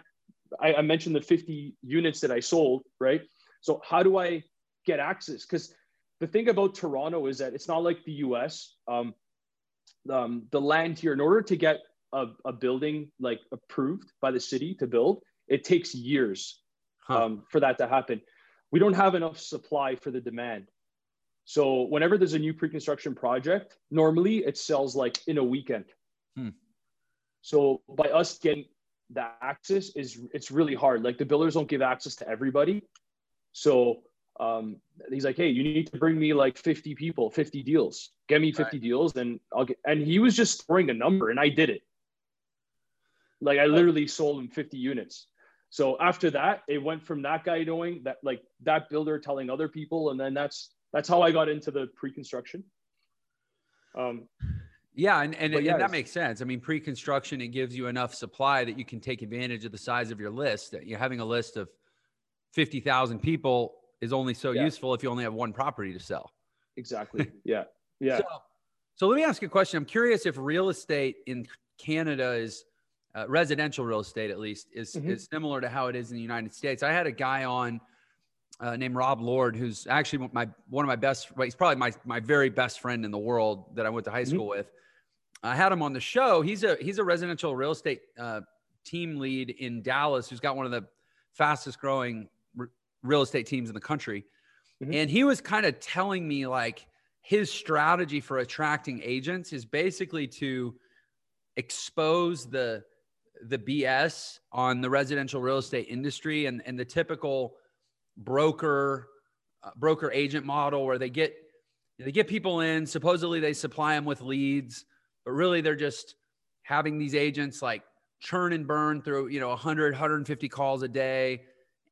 I, I mentioned the 50 units that I sold, right? So how do I get access? Because the thing about Toronto is that it's not like the US. Um, um, the land here, in order to get a, a, building like approved by the city to build, it takes years huh. um, for that to happen. We don't have enough supply for the demand. So whenever there's a new pre-construction project, normally it sells like in a weekend. Hmm. So by us getting the access is it's really hard. Like the builders don't give access to everybody. So um, he's like, hey, you need to bring me like 50 people, 50 deals. Get me 50 right. deals, and I'll get. And he was just throwing a number, and I did it. Like I literally sold him 50 units. So after that, it went from that guy knowing that, like that builder telling other people, and then that's that's how I got into the pre-construction. Um, yeah, and and, and that makes sense. I mean, pre-construction it gives you enough supply that you can take advantage of the size of your list. That You're having a list of fifty thousand people is only so yeah. useful if you only have one property to sell. Exactly. Yeah. Yeah. so, so let me ask you a question. I'm curious if real estate in Canada is uh, residential real estate, at least, is mm-hmm. is similar to how it is in the United States. I had a guy on uh, named Rob Lord, who's actually my one of my best. Well, he's probably my my very best friend in the world that I went to high mm-hmm. school mm-hmm. with. I had him on the show. He's a he's a residential real estate uh, team lead in Dallas, who's got one of the fastest growing r- real estate teams in the country. Mm-hmm. And he was kind of telling me like his strategy for attracting agents is basically to expose the the BS on the residential real estate industry and, and the typical broker uh, broker agent model where they get they get people in supposedly they supply them with leads but really they're just having these agents like churn and burn through you know 100 150 calls a day.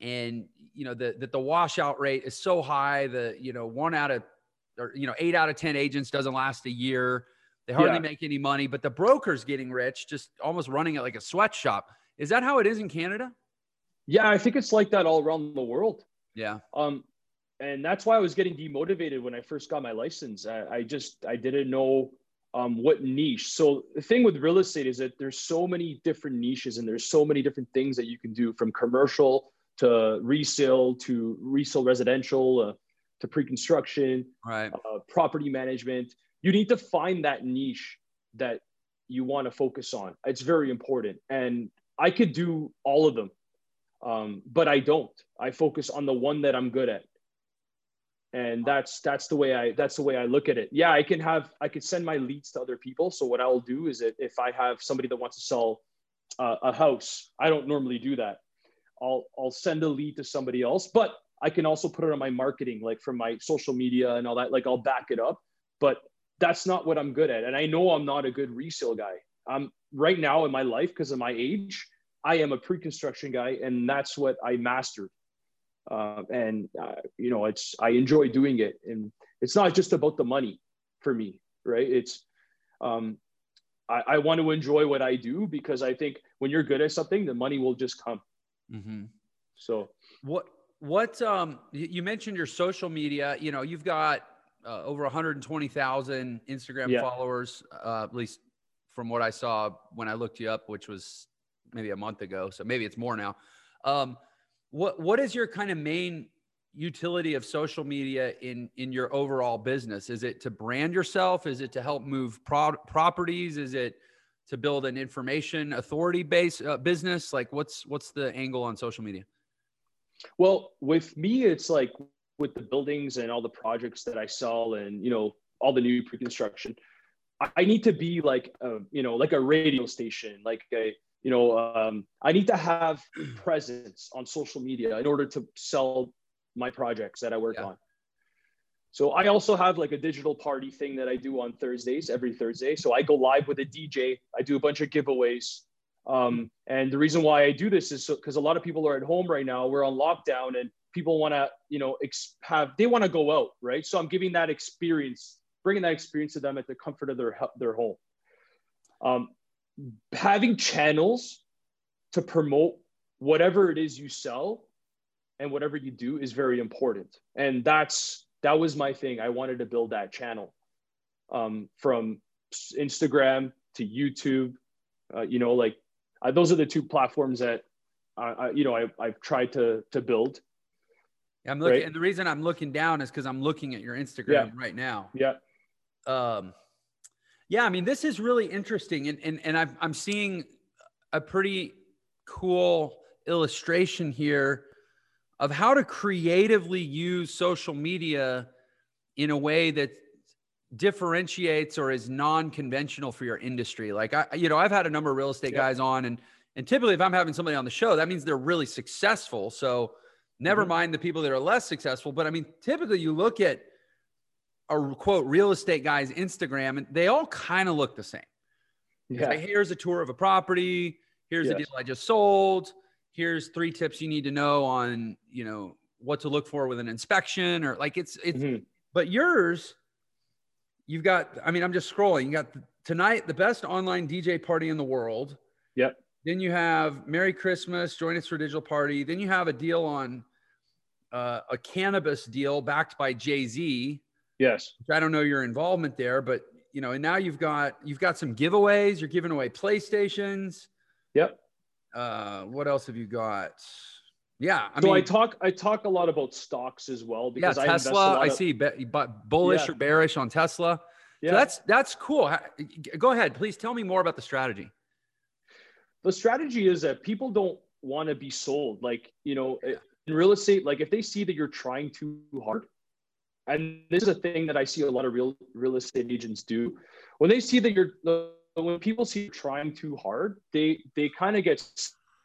And you know the, that the, washout rate is so high the you know one out of or you know eight out of ten agents doesn't last a year they hardly yeah. make any money but the broker's getting rich just almost running it like a sweatshop is that how it is in canada yeah i think it's like that all around the world yeah. Um, and that's why I was getting demotivated when I first got my license. I, I just I didn't know um, what niche. So the thing with real estate is that there's so many different niches and there's so many different things that you can do from commercial to resale to resale residential uh, to pre-construction, right? Uh, property management. You need to find that niche that you want to focus on. It's very important, and I could do all of them um, but I don't. I focus on the one that I'm good at, and that's that's the way I that's the way I look at it. Yeah, I can have I could send my leads to other people. So what I'll do is that if I have somebody that wants to sell uh, a house, I don't normally do that. I'll I'll send a lead to somebody else, but I can also put it on my marketing, like from my social media and all that. Like I'll back it up, but that's not what I'm good at, and I know I'm not a good resale guy. I'm right now in my life because of my age. I am a pre-construction guy, and that's what I mastered. Uh, and uh, you know, it's I enjoy doing it, and it's not just about the money for me, right? It's um, I, I want to enjoy what I do because I think when you're good at something, the money will just come. Mm-hmm. So what what um you mentioned your social media you know you've got uh, over 120,000 Instagram yeah. followers uh, at least from what I saw when I looked you up which was maybe a month ago, so maybe it's more now. Um, what what is your kind of main utility of social media in in your overall business? Is it to brand yourself? Is it to help move pro- properties? Is it to build an information authority based uh, business? Like, what's what's the angle on social media? Well, with me, it's like with the buildings and all the projects that I sell, and you know all the new pre-construction. I need to be like a, you know like a radio station, like a you know, um, I need to have presence on social media in order to sell my projects that I work yeah. on. So I also have like a digital party thing that I do on Thursdays, every Thursday. So I go live with a DJ. I do a bunch of giveaways. Um, and the reason why I do this is because so, a lot of people are at home right now. We're on lockdown, and people want to, you know, ex- have they want to go out, right? So I'm giving that experience, bringing that experience to them at the comfort of their their home. Um, having channels to promote whatever it is you sell and whatever you do is very important and that's that was my thing i wanted to build that channel um, from instagram to youtube uh, you know like uh, those are the two platforms that I, you know I, I've tried to to build. I'm looking, right? and the reason I'm looking down is because I'm looking at your Instagram yeah. right now. Yeah. Um, yeah, I mean, this is really interesting, and and and I'm I'm seeing a pretty cool illustration here of how to creatively use social media in a way that differentiates or is non-conventional for your industry. Like I, you know, I've had a number of real estate guys on and and typically if I'm having somebody on the show, that means they're really successful. So never mm-hmm. mind the people that are less successful. But I mean, typically you look at a quote real estate guy's Instagram and they all kind of look the same. Yeah. Like, here's a tour of a property. Here's yes. a deal I just sold. Here's three tips you need to know on, you know, what to look for with an inspection or like it's it's mm-hmm. but yours you've got i mean i'm just scrolling you got tonight the best online dj party in the world yep then you have merry christmas join us for digital party then you have a deal on uh, a cannabis deal backed by jay-z yes i don't know your involvement there but you know and now you've got you've got some giveaways you're giving away playstations yep uh what else have you got yeah, I so mean, I talk I talk a lot about stocks as well because yeah, Tesla. I, I see, but bullish yeah. or bearish on Tesla. Yeah, so that's that's cool. Go ahead, please tell me more about the strategy. The strategy is that people don't want to be sold. Like you know, in real estate, like if they see that you're trying too hard, and this is a thing that I see a lot of real real estate agents do, when they see that you're when people see you trying too hard, they they kind of get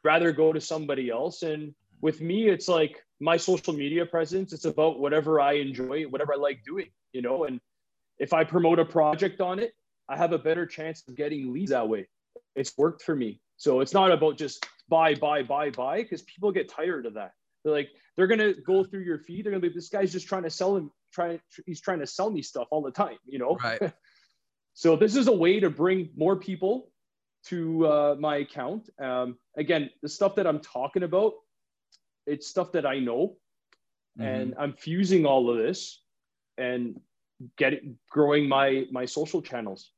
rather go to somebody else and with me, it's like my social media presence. It's about whatever I enjoy, whatever I like doing, you know. And if I promote a project on it, I have a better chance of getting leads that way. It's worked for me. So it's not about just buy, buy, buy, buy, because people get tired of that. They're like, they're gonna go through your feed. They're gonna be, this guy's just trying to sell him, trying, he's trying to sell me stuff all the time, you know. Right. so this is a way to bring more people to uh, my account. Um, again, the stuff that I'm talking about it's stuff that I know, mm-hmm. and I'm fusing all of this and getting growing my my social channels.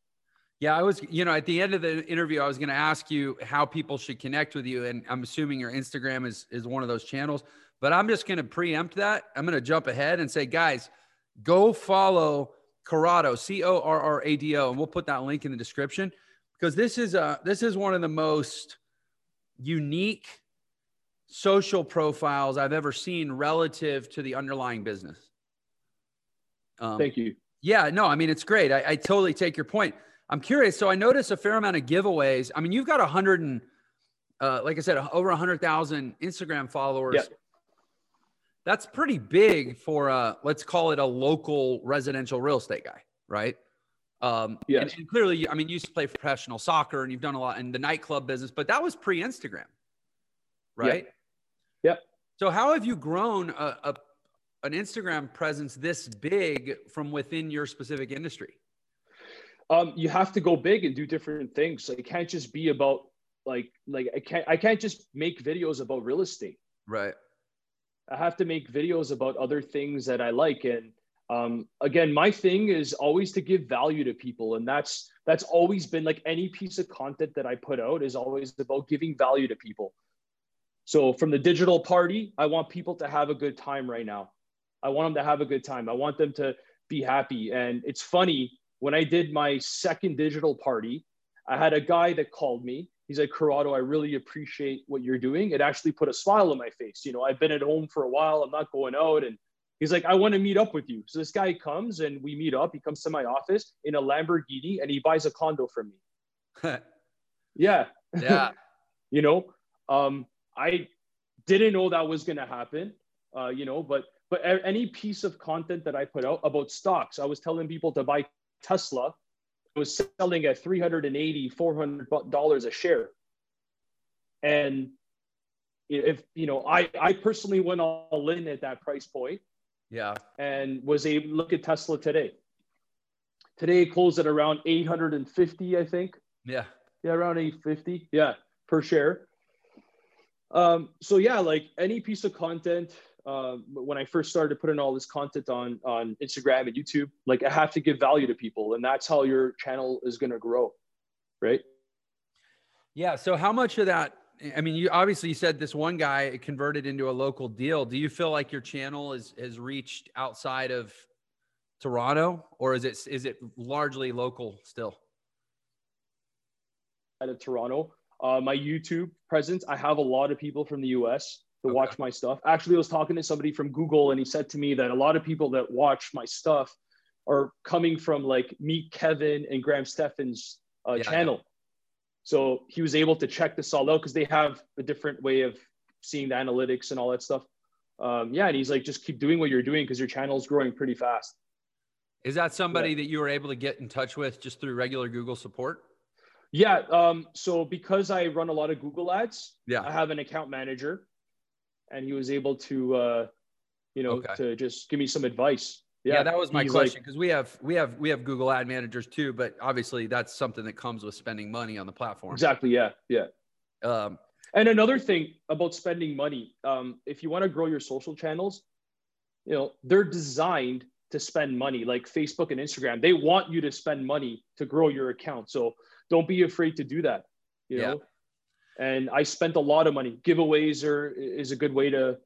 Yeah, I was, you know, at the end of the interview, I was going to ask you how people should connect with you, and I'm assuming your Instagram is is one of those channels. But I'm just going to preempt that. I'm going to jump ahead and say, guys, go follow Corrado, C O R R A D O, and we'll put that link in the description because this is a this is one of the most unique social profiles I've ever seen relative to the underlying business. Um, Thank you. Yeah, no, I mean, it's great. I, I, totally take your point. I'm curious. So I noticed a fair amount of giveaways. I mean, you've got a hundred and, uh, like I said, over a hundred thousand Instagram followers. Yep. That's pretty big for a, let's call it a local residential real estate guy, right? Um, yes. and, and clearly, I mean, you used to play professional soccer and you've done a lot in the nightclub business, but that was pre Instagram, right? Yep. Yep. So how have you grown a, a an Instagram presence this big from within your specific industry? Um, you have to go big and do different things. So it can't just be about like like I can't I can't just make videos about real estate. Right. I have to make videos about other things that I like. And um, again, my thing is always to give value to people, and that's that's always been like any piece of content that I put out is always about giving value to people. So from the digital party, I want people to have a good time right now. I want them to have a good time. I want them to be happy. And it's funny, when I did my second digital party, I had a guy that called me. He's like, Corrado, I really appreciate what you're doing. It actually put a smile on my face. You know, I've been at home for a while. I'm not going out. And he's like, I want to meet up with you. So this guy comes and we meet up. He comes to my office in a Lamborghini and he buys a condo from me. yeah. Yeah. you know, um, I didn't know that was going to happen, uh, you know, but but any piece of content that I put out about stocks, I was telling people to buy Tesla. Was selling at 380 $400 a share. And if, you know, I, I personally went all in at that price point. Yeah. And was able look at Tesla today. Today it closed at around 850, I think. Yeah. Yeah, around 850. Yeah, per share. Um, so yeah, like any piece of content, uh, when I first started putting all this content on on Instagram and YouTube, like I have to give value to people, and that's how your channel is going to grow, right? Yeah. So how much of that? I mean, you obviously you said this one guy converted into a local deal. Do you feel like your channel is has reached outside of Toronto, or is it is it largely local still? Out of Toronto, uh, my YouTube presence, I have a lot of people from the US to okay. watch my stuff. Actually, I was talking to somebody from Google, and he said to me that a lot of people that watch my stuff are coming from like Meet Kevin and Graham Stephan's uh, yeah, channel. So he was able to check this all out because they have a different way of seeing the analytics and all that stuff. Um, yeah, and he's like, just keep doing what you're doing because your channel is growing pretty fast. Is that somebody yeah. that you were able to get in touch with just through regular Google support? Yeah. Um, so because I run a lot of Google ads, yeah, I have an account manager, and he was able to, uh, you know, okay. to just give me some advice. Yeah, yeah that was my question because like, we have we have we have Google Ad managers too, but obviously that's something that comes with spending money on the platform. Exactly. Yeah. Yeah. Um, and another thing about spending money, um, if you want to grow your social channels, you know, they're designed to spend money like Facebook and Instagram. They want you to spend money to grow your account. So don't be afraid to do that. You know. And I spent a lot of money. Giveaways are is a good way to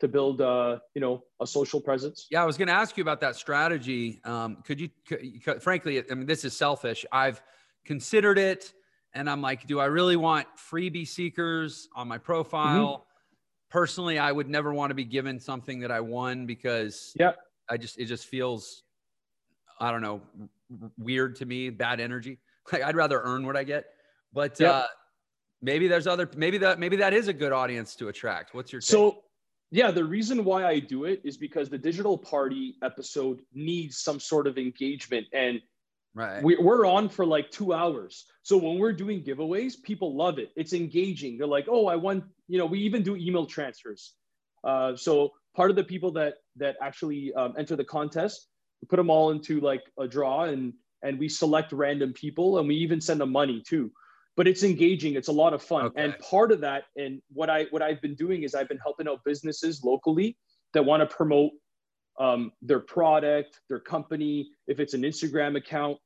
to build uh, you know a social presence. Yeah, I was going to ask you about that strategy. Um, could you, could, frankly, I mean, this is selfish. I've considered it, and I'm like, do I really want freebie seekers on my profile? Mm-hmm. Personally, I would never want to be given something that I won because yeah, I just it just feels I don't know weird to me, bad energy. Like I'd rather earn what I get. But yep. uh, maybe there's other maybe that maybe that is a good audience to attract. What's your take? so yeah the reason why i do it is because the digital party episode needs some sort of engagement and right. we, we're on for like two hours. So when we're doing giveaways people love it. It's engaging. They're like oh i want you know we even do email transfers. Uh, so part of the people that that actually um, enter the contest we put them all into like a draw and and we select random people and we even send them money too but it's engaging. It's a lot of fun. Okay. and part of that and what i what i've been doing is i've been helping out businesses locally that want to promote um, their product their company if it's an instagram account.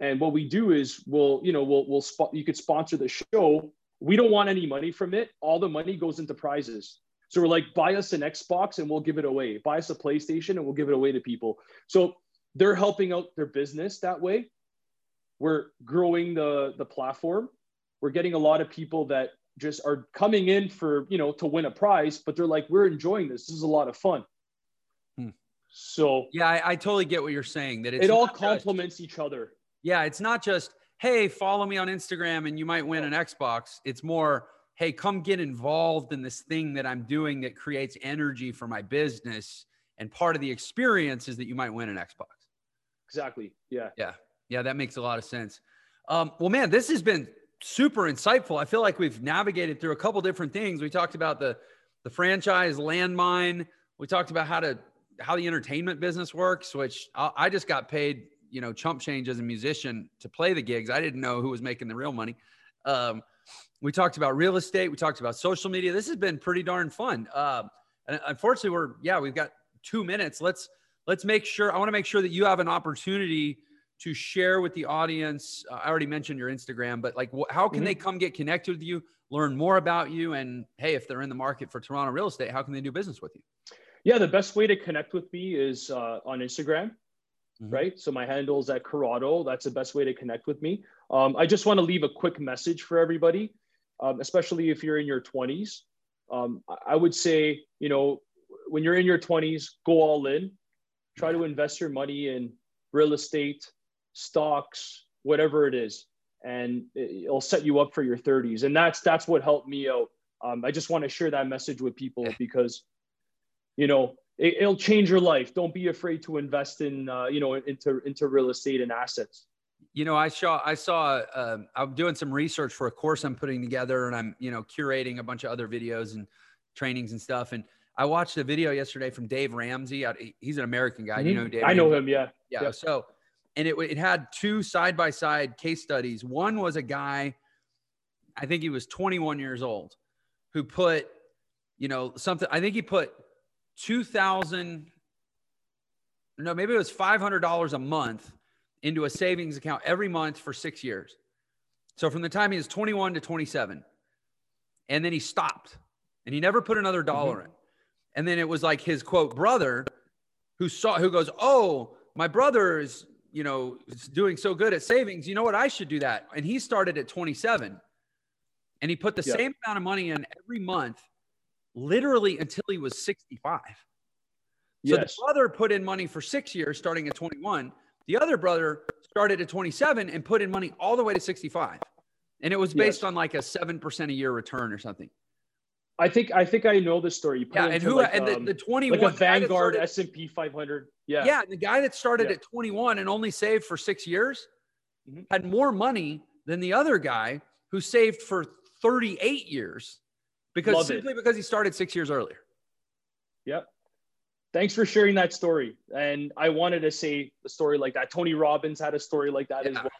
And what we do is we'll you know we'll we'll you could sponsor the show. We don't want any money from it. All the money goes into prizes. So we're like buy us an xbox and we'll give it away. Buy us a playstation and we'll give it away to people. So they're helping out their business that way we're growing the the platform. We're getting a lot of people that just are coming in for you know to win a prize but they're like we're enjoying this. This is a lot of fun. Hmm. so yeah I, I, totally get what you're saying that it all complements each other. Yeah it's not just hey follow me on instagram and you might win an xbox. It's more hey come get involved in this thing that i'm doing that creates energy for my business. And part of the experience is that you might win an xbox. Exactly. Yeah. Yeah yeah, that makes a lot of sense. Um, well, man, this has been super insightful. I feel like we've navigated through a couple different things. We talked about the the franchise landmine. We talked about how to how the entertainment business works, which I, I just got paid, you know, chump change as a musician to play the gigs. I didn't know who was making the real money. Um, we talked about real estate. We talked about social media. This has been pretty darn fun. Uh, and unfortunately, we're yeah, we've got two minutes. Let's let's make sure. I want to make sure that you have an opportunity to share with the audience? Uh, I already mentioned your Instagram, but like, wh- how can mm-hmm. they come get connected with you, learn more about you, and hey, if they're in the market for Toronto real estate, how can they do business with you? Yeah, the best way to connect with me is uh, on Instagram, mm-hmm. right? So my handle is at Corrado. That's the best way to connect with me. Um, I just want to leave a quick message for everybody, um, especially if you're in your 20s. Um, I would say, you know, when you're in your 20s, go all in. Try to invest your money in real estate, stocks, whatever it is, and it'll set you up for your 30s. And that's that's what helped me out. Um, I just want to share that message with people because, you know, it, will change your life. Don't be afraid to invest in, uh, you know, into into real estate and assets. You know, I saw I saw uh, I'm doing some research for a course I'm putting together, and I'm you know curating a bunch of other videos and trainings and stuff. And I watched a video yesterday from Dave Ramsey. He's an American guy. Mm-hmm. You know, Dave. I know him. Yeah. Yeah. So and it, it had two side by side case studies. One was a guy, I think he was 21 years old, who put, you know, something, I think he put 2000, no, maybe it was $500 a month into a savings account every month for six years. So from the time he was 21 to 27, and then he stopped and he never put another dollar mm-hmm. in. And then it was like his quote brother who saw who goes, "Oh, my brother is, you know, doing so good at savings. You know what? I should do that." And he started at 27 and he put the yep. same amount of money in every month literally until he was 65. So yes. the brother put in money for 6 years starting at 21. The other brother started at 27 and put in money all the way to 65. And it was based yes. on like a 7% a year return or something. I think I think I know the story. yeah, and who like, and the, um, the 21 like a Vanguard S and P 500. Yeah, yeah. The guy that started yeah. at 21 and only saved for six years mm-hmm. had more money than the other guy who saved for 38 years because Love simply it. because he started six years earlier. Yep. Thanks for sharing that story. And I wanted to say a story like that. Tony Robbins had a story like that yeah. as well.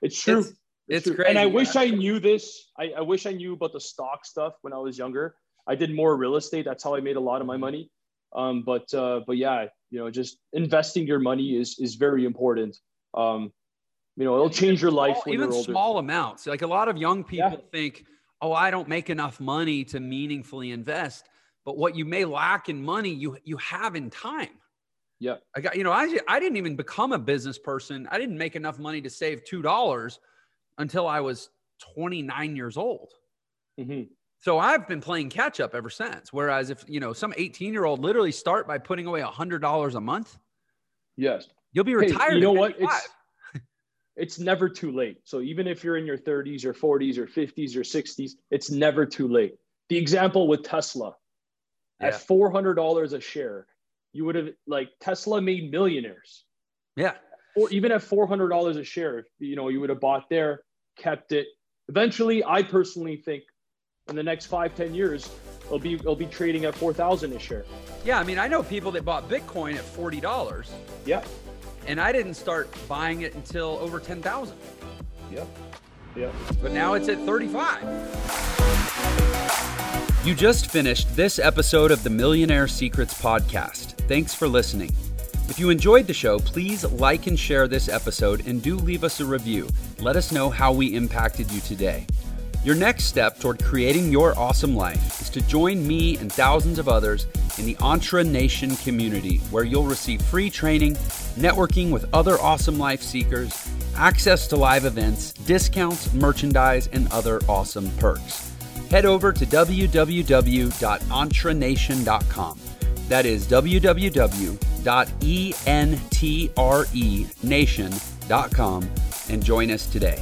It's true. It's, it's, it's great. And I yeah. wish I knew this. I, I wish I knew about the stock stuff when I was younger. I did more real estate. That's how I made a lot of my money. Um, but uh, but yeah, you know, just investing your money is is very important. Um, you know, it'll change your life. Small, even small amounts. Like a lot of young people yeah. think, oh, I don't make enough money to meaningfully invest. But what you may lack in money, you you have in time. Yeah. I got, you know, I I didn't even become a business person. I didn't make enough money to save two dollars until I was 29 years old. Mm-hmm. So I've been playing catch up ever since. Whereas if you know some 18 year old literally start by putting away a hundred dollars a month, yes, you'll be retired. Hey, you know what? It's it's never too late. So even if you're in your 30s or 40s or 50s or 60s, it's never too late. The example with Tesla, yeah. at $400 a share, you would have like Tesla made millionaires. Yeah. Or even at $400 a share, you know, you would have bought there kept it. Eventually, I personally think in the next five, 10 years, it'll be it'll be trading at 4,000 a share. Yeah, I mean, I know people that bought Bitcoin at $40. Yeah. And I didn't start buying it until over 10,000. Yeah. Yeah. But now it's at 35. You just finished this episode of the Millionaire Secrets podcast. Thanks for listening. If you enjoyed the show, please like and share this episode and do leave us a review. Let us know how we impacted you today. Your next step toward creating your awesome life is to join me and thousands of others in the Entre Nation community, where you'll receive free training, networking with other awesome life seekers, access to live events, discounts, merchandise, and other awesome perks. Head over to www.entrenation.com. That is www www.entrenation.com and join us today.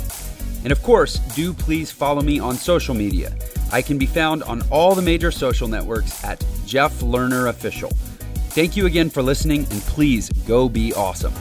And of course, do please follow me on social media. I can be found on all the major social networks at Jeff Lerner Official. Thank you again for listening, and please go be awesome.